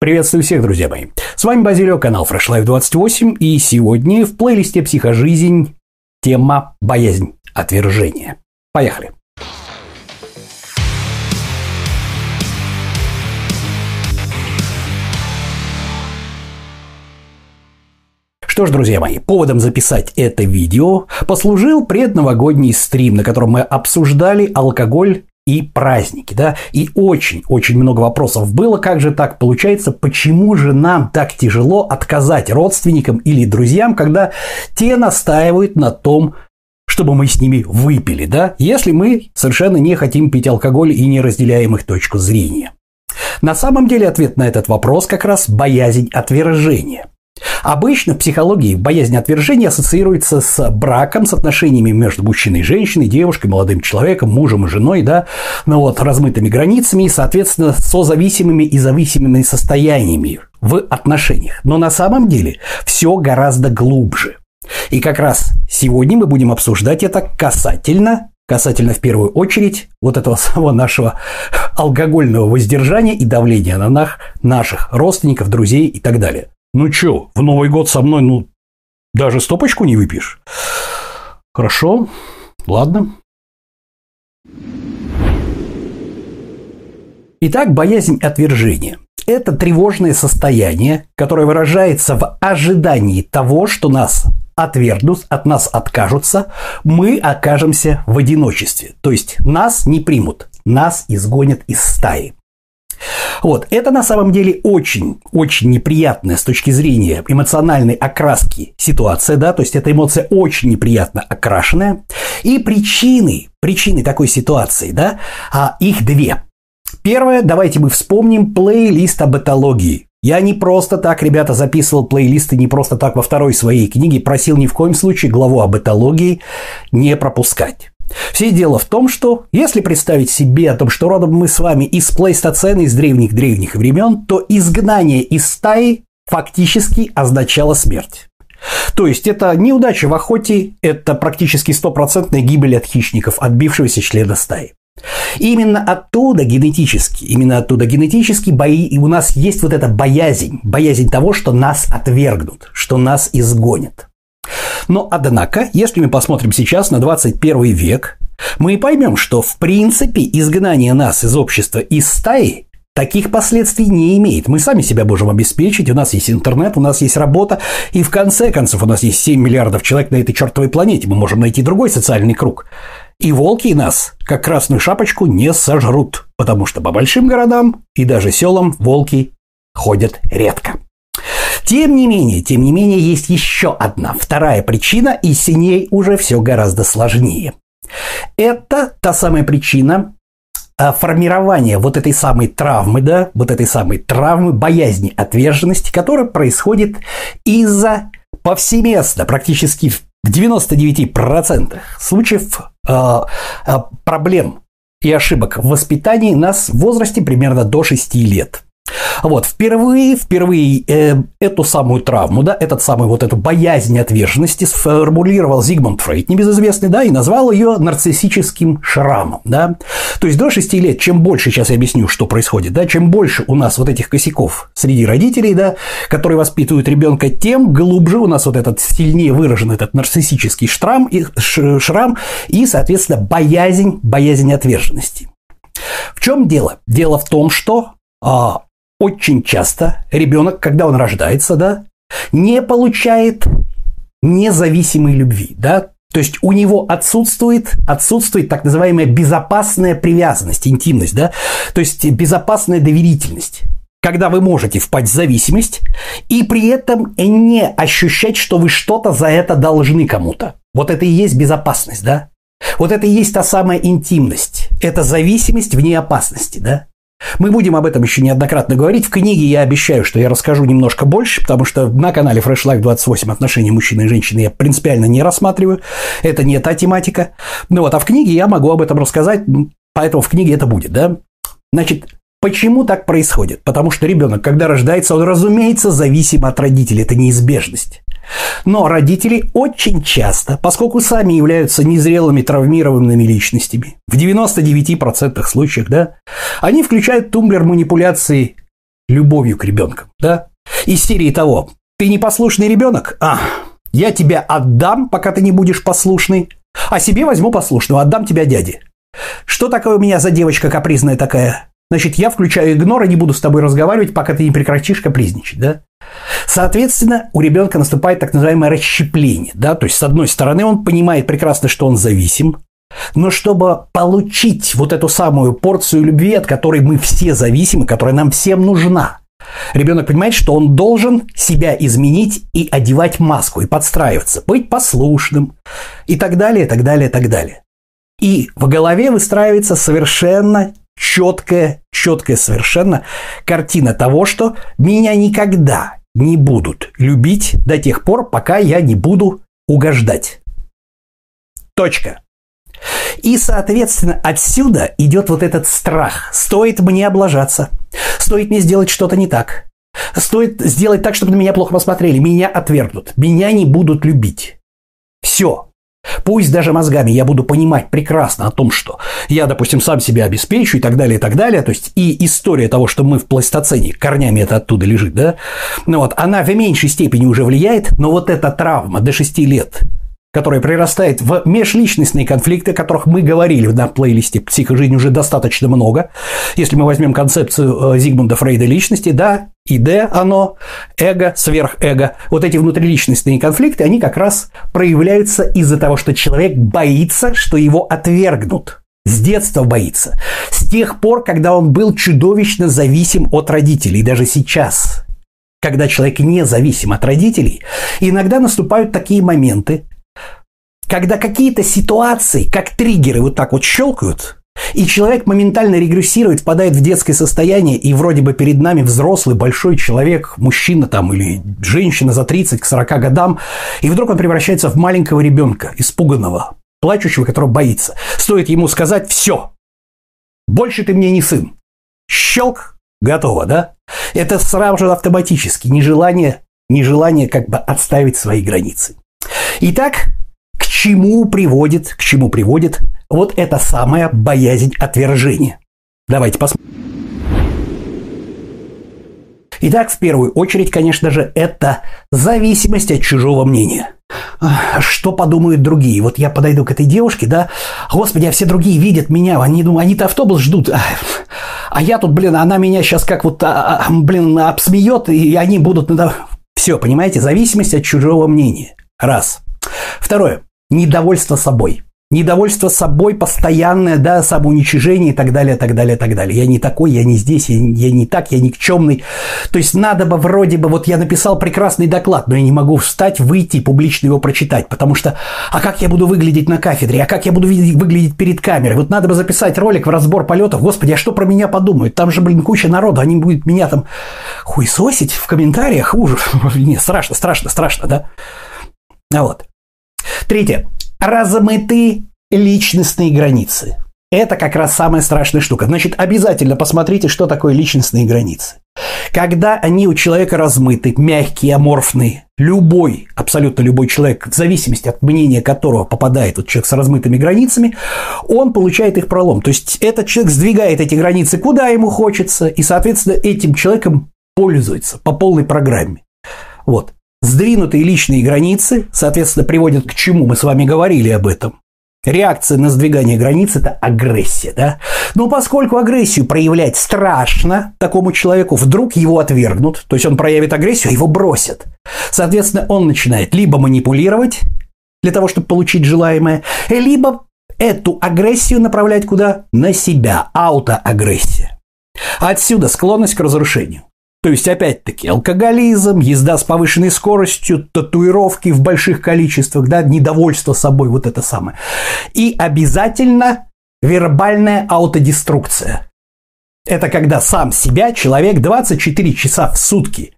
Приветствую всех, друзья мои. С вами Базилио, канал Fresh Life 28, и сегодня в плейлисте «Психожизнь» тема «Боязнь отвержения». Поехали. Что ж, друзья мои, поводом записать это видео послужил предновогодний стрим, на котором мы обсуждали алкоголь и праздники, да, и очень-очень много вопросов было, как же так получается, почему же нам так тяжело отказать родственникам или друзьям, когда те настаивают на том, чтобы мы с ними выпили, да, если мы совершенно не хотим пить алкоголь и не разделяем их точку зрения. На самом деле ответ на этот вопрос как раз боязнь отвержения. Обычно в психологии боязнь отвержения ассоциируется с браком, с отношениями между мужчиной и женщиной, девушкой, молодым человеком, мужем и женой, да, ну вот, размытыми границами и, соответственно, созависимыми и зависимыми состояниями в отношениях. Но на самом деле все гораздо глубже. И как раз сегодня мы будем обсуждать это касательно касательно в первую очередь вот этого самого нашего алкогольного воздержания и давления на наших родственников, друзей и так далее. Ну чё, в Новый год со мной, ну, даже стопочку не выпьешь? Хорошо, ладно. Итак, боязнь отвержения. Это тревожное состояние, которое выражается в ожидании того, что нас отвергнут, от нас откажутся, мы окажемся в одиночестве. То есть нас не примут, нас изгонят из стаи. Вот, это на самом деле очень-очень неприятная с точки зрения эмоциональной окраски ситуация, да, то есть эта эмоция очень неприятно окрашенная. И причины, причины такой ситуации, да, а их две. Первое, давайте мы вспомним плейлист об этологии. Я не просто так, ребята, записывал плейлисты, не просто так во второй своей книге просил ни в коем случае главу об этологии не пропускать. Все дело в том, что если представить себе о том, что родом мы с вами из плейстоцена, из древних-древних времен, то изгнание из стаи фактически означало смерть. То есть это неудача в охоте, это практически стопроцентная гибель от хищников, отбившегося члена стаи. И именно оттуда генетически, именно оттуда генетически бои, и у нас есть вот эта боязнь, боязнь того, что нас отвергнут, что нас изгонят. Но, однако, если мы посмотрим сейчас на 21 век, мы поймем, что в принципе изгнание нас из общества из стаи таких последствий не имеет. Мы сами себя можем обеспечить, у нас есть интернет, у нас есть работа, и в конце концов у нас есть 7 миллиардов человек на этой чертовой планете, мы можем найти другой социальный круг. И волки нас, как красную шапочку, не сожрут, потому что по большим городам и даже селам волки ходят редко. Тем не менее, тем не менее, есть еще одна, вторая причина, и с ней уже все гораздо сложнее. Это та самая причина а, формирования вот этой самой травмы, да, вот этой самой травмы боязни отверженности, которая происходит из-за повсеместно, практически в 99% случаев э, э, проблем и ошибок в воспитании нас в возрасте примерно до 6 лет. Вот, впервые, впервые э, эту самую травму, да, этот самый вот эту боязнь отверженности сформулировал Зигмунд Фрейд, небезызвестный, да, и назвал ее нарциссическим шрамом, да. То есть до 6 лет, чем больше, сейчас я объясню, что происходит, да, чем больше у нас вот этих косяков среди родителей, да, которые воспитывают ребенка, тем глубже у нас вот этот сильнее выражен этот нарциссический шрам и, шрам и соответственно, боязнь, боязнь отверженности. В чем дело? Дело в том, что а, очень часто ребенок, когда он рождается, да, не получает независимой любви, да, то есть у него отсутствует, отсутствует так называемая безопасная привязанность, интимность, да, то есть безопасная доверительность когда вы можете впасть в зависимость и при этом не ощущать, что вы что-то за это должны кому-то. Вот это и есть безопасность, да? Вот это и есть та самая интимность. Это зависимость вне опасности, да? Мы будем об этом еще неоднократно говорить. В книге я обещаю, что я расскажу немножко больше, потому что на канале Fresh Life 28 отношения мужчины и женщины я принципиально не рассматриваю. Это не та тематика. Ну вот, а в книге я могу об этом рассказать, поэтому в книге это будет, да? Значит, Почему так происходит? Потому что ребенок, когда рождается, он, разумеется, зависим от родителей. Это неизбежность. Но родители очень часто, поскольку сами являются незрелыми травмированными личностями, в 99% случаев, да, они включают тумблер манипуляции любовью к ребенкам, да? Из серии того, ты непослушный ребенок? А, я тебя отдам, пока ты не будешь послушный, а себе возьму послушного, отдам тебя дяде. Что такое у меня за девочка капризная такая? Значит, я включаю игнор и не буду с тобой разговаривать, пока ты не прекратишь капризничать, да? Соответственно, у ребенка наступает так называемое расщепление, да, то есть с одной стороны он понимает прекрасно, что он зависим, но чтобы получить вот эту самую порцию любви, от которой мы все зависимы, которая нам всем нужна, ребенок понимает, что он должен себя изменить и одевать маску, и подстраиваться, быть послушным, и так далее, и так далее, и так далее. И в голове выстраивается совершенно четкая, четкая совершенно картина того, что меня никогда не будут любить до тех пор, пока я не буду угождать. Точка. И, соответственно, отсюда идет вот этот страх. Стоит мне облажаться, стоит мне сделать что-то не так, стоит сделать так, чтобы на меня плохо посмотрели, меня отвергнут, меня не будут любить. Все, Пусть даже мозгами я буду понимать прекрасно о том, что я, допустим, сам себя обеспечу и так далее, и так далее. То есть и история того, что мы в плейстоцене, корнями это оттуда лежит, да, ну вот, она в меньшей степени уже влияет, но вот эта травма до 6 лет, которая прирастает в межличностные конфликты, о которых мы говорили на плейлисте «Психожизнь» уже достаточно много. Если мы возьмем концепцию э, Зигмунда Фрейда личности, да, ИД, оно, эго, сверхэго, вот эти внутриличностные конфликты, они как раз проявляются из-за того, что человек боится, что его отвергнут. С детства боится. С тех пор, когда он был чудовищно зависим от родителей. Даже сейчас, когда человек не зависим от родителей, иногда наступают такие моменты, когда какие-то ситуации, как триггеры, вот так вот щелкают, и человек моментально регрессирует, впадает в детское состояние, и вроде бы перед нами взрослый, большой человек, мужчина там или женщина за 30 к 40 годам, и вдруг он превращается в маленького ребенка, испуганного, плачущего, которого боится. Стоит ему сказать «все, больше ты мне не сын». Щелк, готово, да? Это сразу же автоматически, нежелание, нежелание как бы отставить свои границы. Итак, чему приводит, к чему приводит вот эта самая боязнь отвержения. Давайте посмотрим. Итак, в первую очередь, конечно же, это зависимость от чужого мнения. Что подумают другие? Вот я подойду к этой девушке, да, господи, а все другие видят меня, они думают, они-то автобус ждут, а, а я тут, блин, она меня сейчас как вот, а, а, блин, обсмеет, и они будут... Все, понимаете, зависимость от чужого мнения. Раз. Второе. Недовольство собой. Недовольство собой постоянное, да, самоуничижение и так далее, так далее, так далее. Я не такой, я не здесь, я, я не так, я никчемный. То есть надо бы вроде бы, вот я написал прекрасный доклад, но я не могу встать, выйти и публично его прочитать, потому что, а как я буду выглядеть на кафедре, а как я буду выглядеть перед камерой? Вот надо бы записать ролик в разбор полетов. Господи, а что про меня подумают? Там же, блин, куча народу, они будут меня там хуесосить в комментариях. Ужас. Не, страшно, страшно, страшно, да? А вот. Третье. Размыты личностные границы. Это как раз самая страшная штука. Значит, обязательно посмотрите, что такое личностные границы. Когда они у человека размыты, мягкие, аморфные, любой, абсолютно любой человек, в зависимости от мнения которого попадает вот человек с размытыми границами, он получает их пролом. То есть этот человек сдвигает эти границы куда ему хочется, и, соответственно, этим человеком пользуется по полной программе. Вот. Сдвинутые личные границы, соответственно, приводят к чему? Мы с вами говорили об этом. Реакция на сдвигание границ – это агрессия, да? Но поскольку агрессию проявлять страшно такому человеку, вдруг его отвергнут, то есть он проявит агрессию, его бросят. Соответственно, он начинает либо манипулировать для того, чтобы получить желаемое, либо эту агрессию направлять куда? На себя, аутоагрессия. Отсюда склонность к разрушению. То есть, опять-таки, алкоголизм, езда с повышенной скоростью, татуировки в больших количествах, да, недовольство собой, вот это самое. И обязательно вербальная аутодеструкция. Это когда сам себя человек 24 часа в сутки,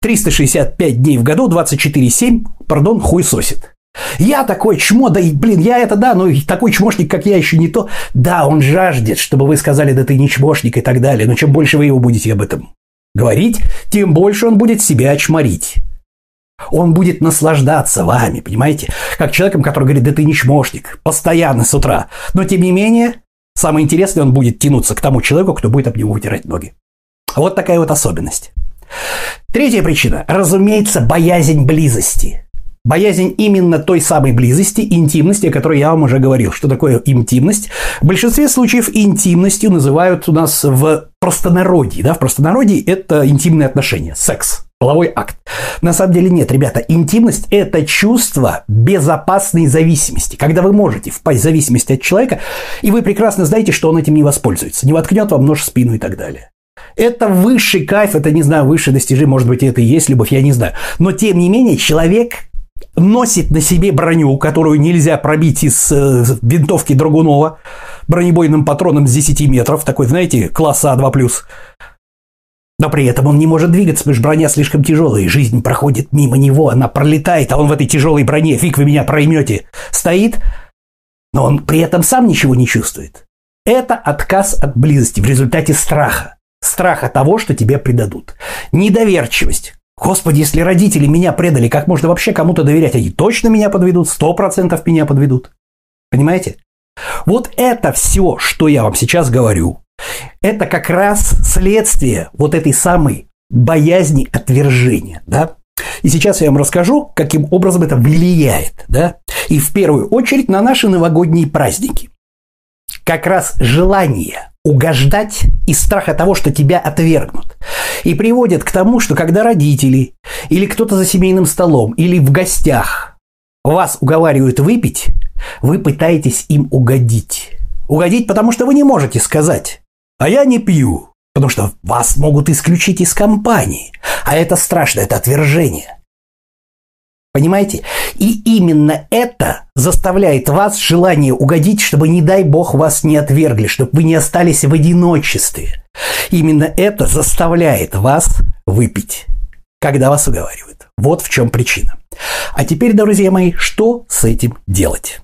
365 дней в году, 24-7, пардон, хуй сосит. Я такой чмо, да и, блин, я это да, но такой чмошник, как я, еще не то. Да, он жаждет, чтобы вы сказали, да ты не чмошник и так далее, но чем больше вы его будете об этом говорить, тем больше он будет себя очморить. Он будет наслаждаться вами, понимаете? Как человеком, который говорит, да ты не чмошник, постоянно с утра. Но тем не менее, самое интересное, он будет тянуться к тому человеку, кто будет об него вытирать ноги. Вот такая вот особенность. Третья причина, разумеется, боязнь близости. Боязнь именно той самой близости, интимности, о которой я вам уже говорил. Что такое интимность? В большинстве случаев интимностью называют у нас в простонародье. Да? В простонародье это интимные отношения, секс, половой акт. На самом деле нет, ребята. Интимность – это чувство безопасной зависимости. Когда вы можете впасть в зависимость от человека, и вы прекрасно знаете, что он этим не воспользуется. Не воткнет вам нож в спину и так далее. Это высший кайф, это, не знаю, высшее достижение, может быть, это и есть любовь, я не знаю. Но, тем не менее, человек носит на себе броню, которую нельзя пробить из э, винтовки Драгунова, бронебойным патроном с 10 метров, такой, знаете, класса А2+. Но при этом он не может двигаться, потому что броня слишком тяжелая, и жизнь проходит мимо него, она пролетает, а он в этой тяжелой броне, фиг вы меня проймете, стоит, но он при этом сам ничего не чувствует. Это отказ от близости в результате страха. Страха того, что тебя предадут. Недоверчивость. Господи, если родители меня предали, как можно вообще кому-то доверять? Они точно меня подведут, сто процентов меня подведут. Понимаете? Вот это все, что я вам сейчас говорю, это как раз следствие вот этой самой боязни отвержения, да? И сейчас я вам расскажу, каким образом это влияет, да? И в первую очередь на наши новогодние праздники. Как раз желание угождать из страха того, что тебя отвергнут. И приводит к тому, что когда родители или кто-то за семейным столом или в гостях вас уговаривают выпить, вы пытаетесь им угодить. Угодить, потому что вы не можете сказать, а я не пью, потому что вас могут исключить из компании. А это страшно, это отвержение. Понимаете? И именно это заставляет вас желание угодить, чтобы, не дай бог, вас не отвергли, чтобы вы не остались в одиночестве. Именно это заставляет вас выпить, когда вас уговаривают. Вот в чем причина. А теперь, друзья мои, что с этим делать?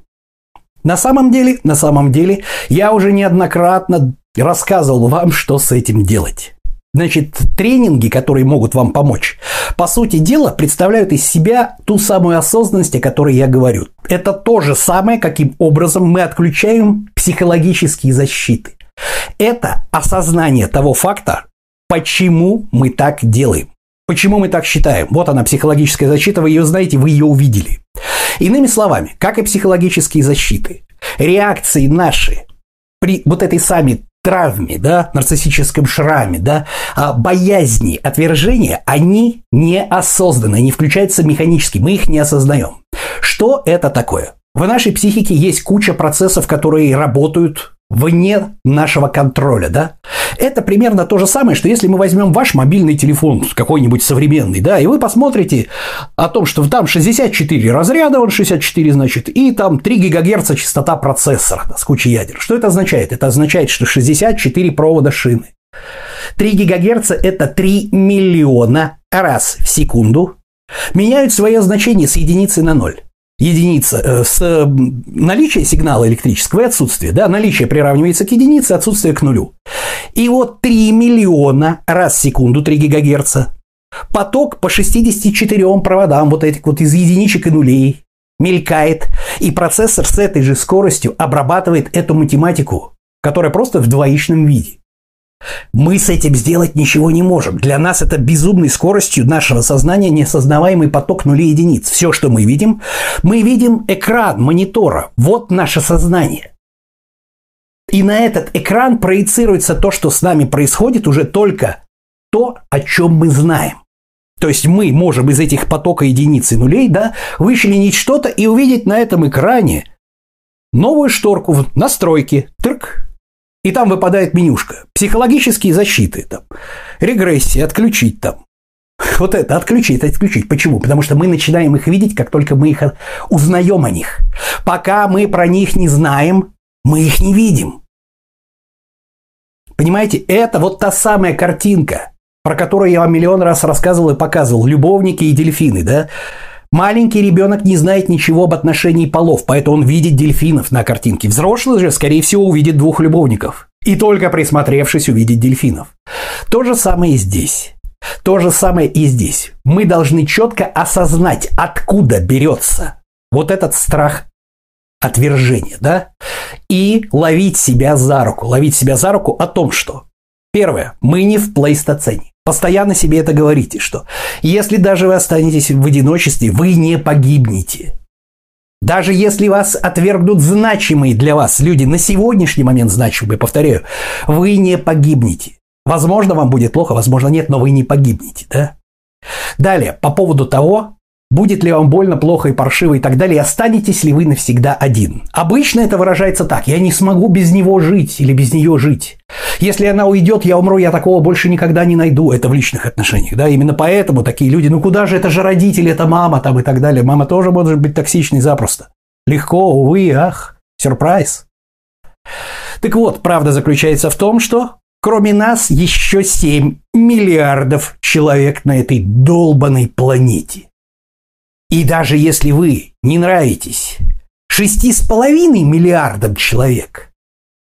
На самом деле, на самом деле, я уже неоднократно рассказывал вам, что с этим делать. Значит, тренинги, которые могут вам помочь, по сути дела, представляют из себя ту самую осознанность, о которой я говорю. Это то же самое, каким образом мы отключаем психологические защиты. Это осознание того факта, почему мы так делаем. Почему мы так считаем? Вот она, психологическая защита, вы ее знаете, вы ее увидели. Иными словами, как и психологические защиты, реакции наши при вот этой самой травме, да, нарциссическом шраме, да, а боязни, отвержения, они неосознанны, они включаются механически, мы их не осознаем. Что это такое? В нашей психике есть куча процессов, которые работают вне нашего контроля, да? Это примерно то же самое, что если мы возьмем ваш мобильный телефон какой-нибудь современный, да, и вы посмотрите о том, что там 64 разряда, он 64, значит, и там 3 гигагерца частота процессора да, с кучей ядер. Что это означает? Это означает, что 64 провода шины. 3 гигагерца – это 3 миллиона раз в секунду меняют свое значение с единицы на ноль единица э, с наличие сигнала электрического и отсутствие. Да, наличие приравнивается к единице, отсутствие к нулю. И вот 3 миллиона раз в секунду, 3 гигагерца, поток по 64 проводам, вот этих вот из единичек и нулей, мелькает, и процессор с этой же скоростью обрабатывает эту математику, которая просто в двоичном виде. Мы с этим сделать ничего не можем. Для нас это безумной скоростью нашего сознания неосознаваемый поток нулей единиц. Все, что мы видим, мы видим экран монитора. Вот наше сознание. И на этот экран проецируется то, что с нами происходит, уже только то, о чем мы знаем. То есть мы можем из этих потока единиц и нулей да, вычленить что-то и увидеть на этом экране новую шторку в настройке. Тырк, и там выпадает менюшка. Психологические защиты, там, регрессии, отключить там. Вот это, отключить, отключить. Почему? Потому что мы начинаем их видеть, как только мы их узнаем о них. Пока мы про них не знаем, мы их не видим. Понимаете, это вот та самая картинка, про которую я вам миллион раз рассказывал и показывал. Любовники и дельфины, да? Маленький ребенок не знает ничего об отношении полов, поэтому он видит дельфинов на картинке. Взрослый же, скорее всего, увидит двух любовников. И только присмотревшись, увидит дельфинов. То же самое и здесь. То же самое и здесь. Мы должны четко осознать, откуда берется вот этот страх отвержения, да? И ловить себя за руку. Ловить себя за руку о том, что Первое. Мы не в плейстоцене. Постоянно себе это говорите, что если даже вы останетесь в одиночестве, вы не погибнете. Даже если вас отвергнут значимые для вас люди, на сегодняшний момент значимые, повторяю, вы не погибнете. Возможно, вам будет плохо, возможно, нет, но вы не погибнете, да? Далее, по поводу того, Будет ли вам больно, плохо и паршиво и так далее, останетесь ли вы навсегда один? Обычно это выражается так. Я не смогу без него жить или без нее жить. Если она уйдет, я умру, я такого больше никогда не найду. Это в личных отношениях. Да? Именно поэтому такие люди, ну куда же это же родители, это мама там и так далее. Мама тоже может быть токсичной запросто. Легко, увы, ах, сюрприз. Так вот, правда заключается в том, что кроме нас еще 7 миллиардов человек на этой долбанной планете. И даже если вы не нравитесь шести с половиной миллиардам человек,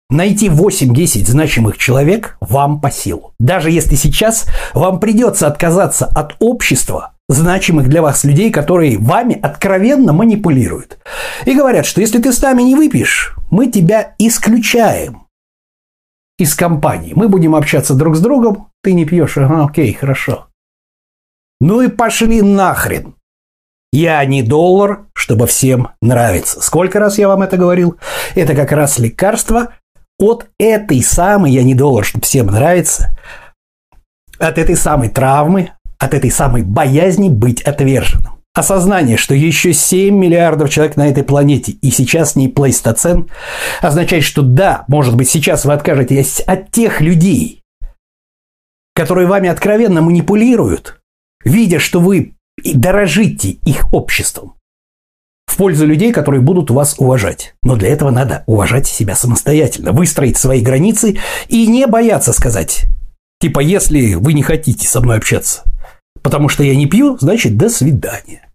найти 8-10 значимых человек вам по силу. Даже если сейчас вам придется отказаться от общества значимых для вас людей, которые вами откровенно манипулируют. И говорят, что если ты с нами не выпьешь, мы тебя исключаем из компании. Мы будем общаться друг с другом, ты не пьешь, ага, окей, хорошо. Ну и пошли нахрен. Я не доллар, чтобы всем нравиться. Сколько раз я вам это говорил? Это как раз лекарство от этой самой «я не доллар, чтобы всем нравиться», от этой самой травмы, от этой самой боязни быть отверженным. Осознание, что еще 7 миллиардов человек на этой планете, и сейчас не плейстоцен, означает, что да, может быть, сейчас вы откажетесь от тех людей, которые вами откровенно манипулируют, видя, что вы и дорожите их обществом в пользу людей, которые будут вас уважать. Но для этого надо уважать себя самостоятельно, выстроить свои границы и не бояться сказать, типа, если вы не хотите со мной общаться, потому что я не пью, значит, до свидания.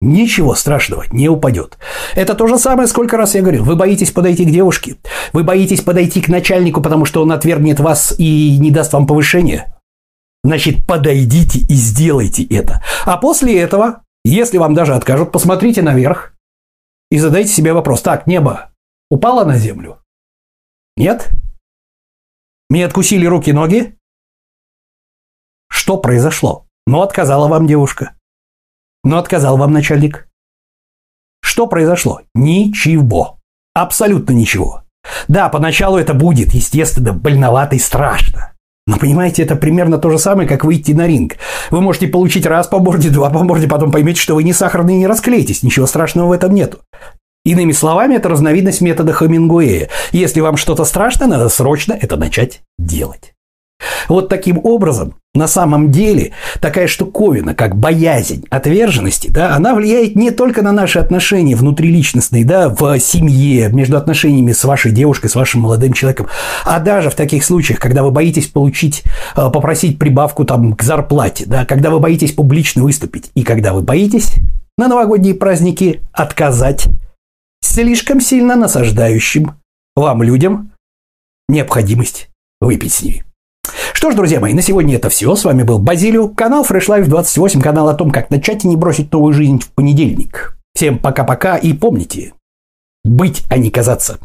Ничего страшного не упадет. Это то же самое, сколько раз я говорил. Вы боитесь подойти к девушке, вы боитесь подойти к начальнику, потому что он отвергнет вас и не даст вам повышения. Значит, подойдите и сделайте это. А после этого, если вам даже откажут, посмотрите наверх и задайте себе вопрос. Так, небо упало на землю? Нет? Мне откусили руки-ноги? Что произошло? Ну, отказала вам девушка. Ну, отказал вам начальник. Что произошло? Ничего. Абсолютно ничего. Да, поначалу это будет, естественно, больновато и страшно. Но понимаете, это примерно то же самое, как выйти на ринг. Вы можете получить раз по морде, два по морде, потом поймете, что вы не сахарный и не расклеитесь. Ничего страшного в этом нету. Иными словами, это разновидность метода Хамингуэя. Если вам что-то страшно, надо срочно это начать делать. Вот таким образом, на самом деле, такая штуковина, как боязнь отверженности, да, она влияет не только на наши отношения внутриличностные, да, в семье, между отношениями с вашей девушкой, с вашим молодым человеком, а даже в таких случаях, когда вы боитесь получить, э, попросить прибавку там к зарплате, да, когда вы боитесь публично выступить, и когда вы боитесь на новогодние праздники отказать слишком сильно насаждающим вам людям необходимость выпить с ними. Что ж, друзья мои, на сегодня это все. С вами был Базилио, канал Fresh Life 28, канал о том, как начать и не бросить новую жизнь в понедельник. Всем пока-пока и помните, быть, а не казаться.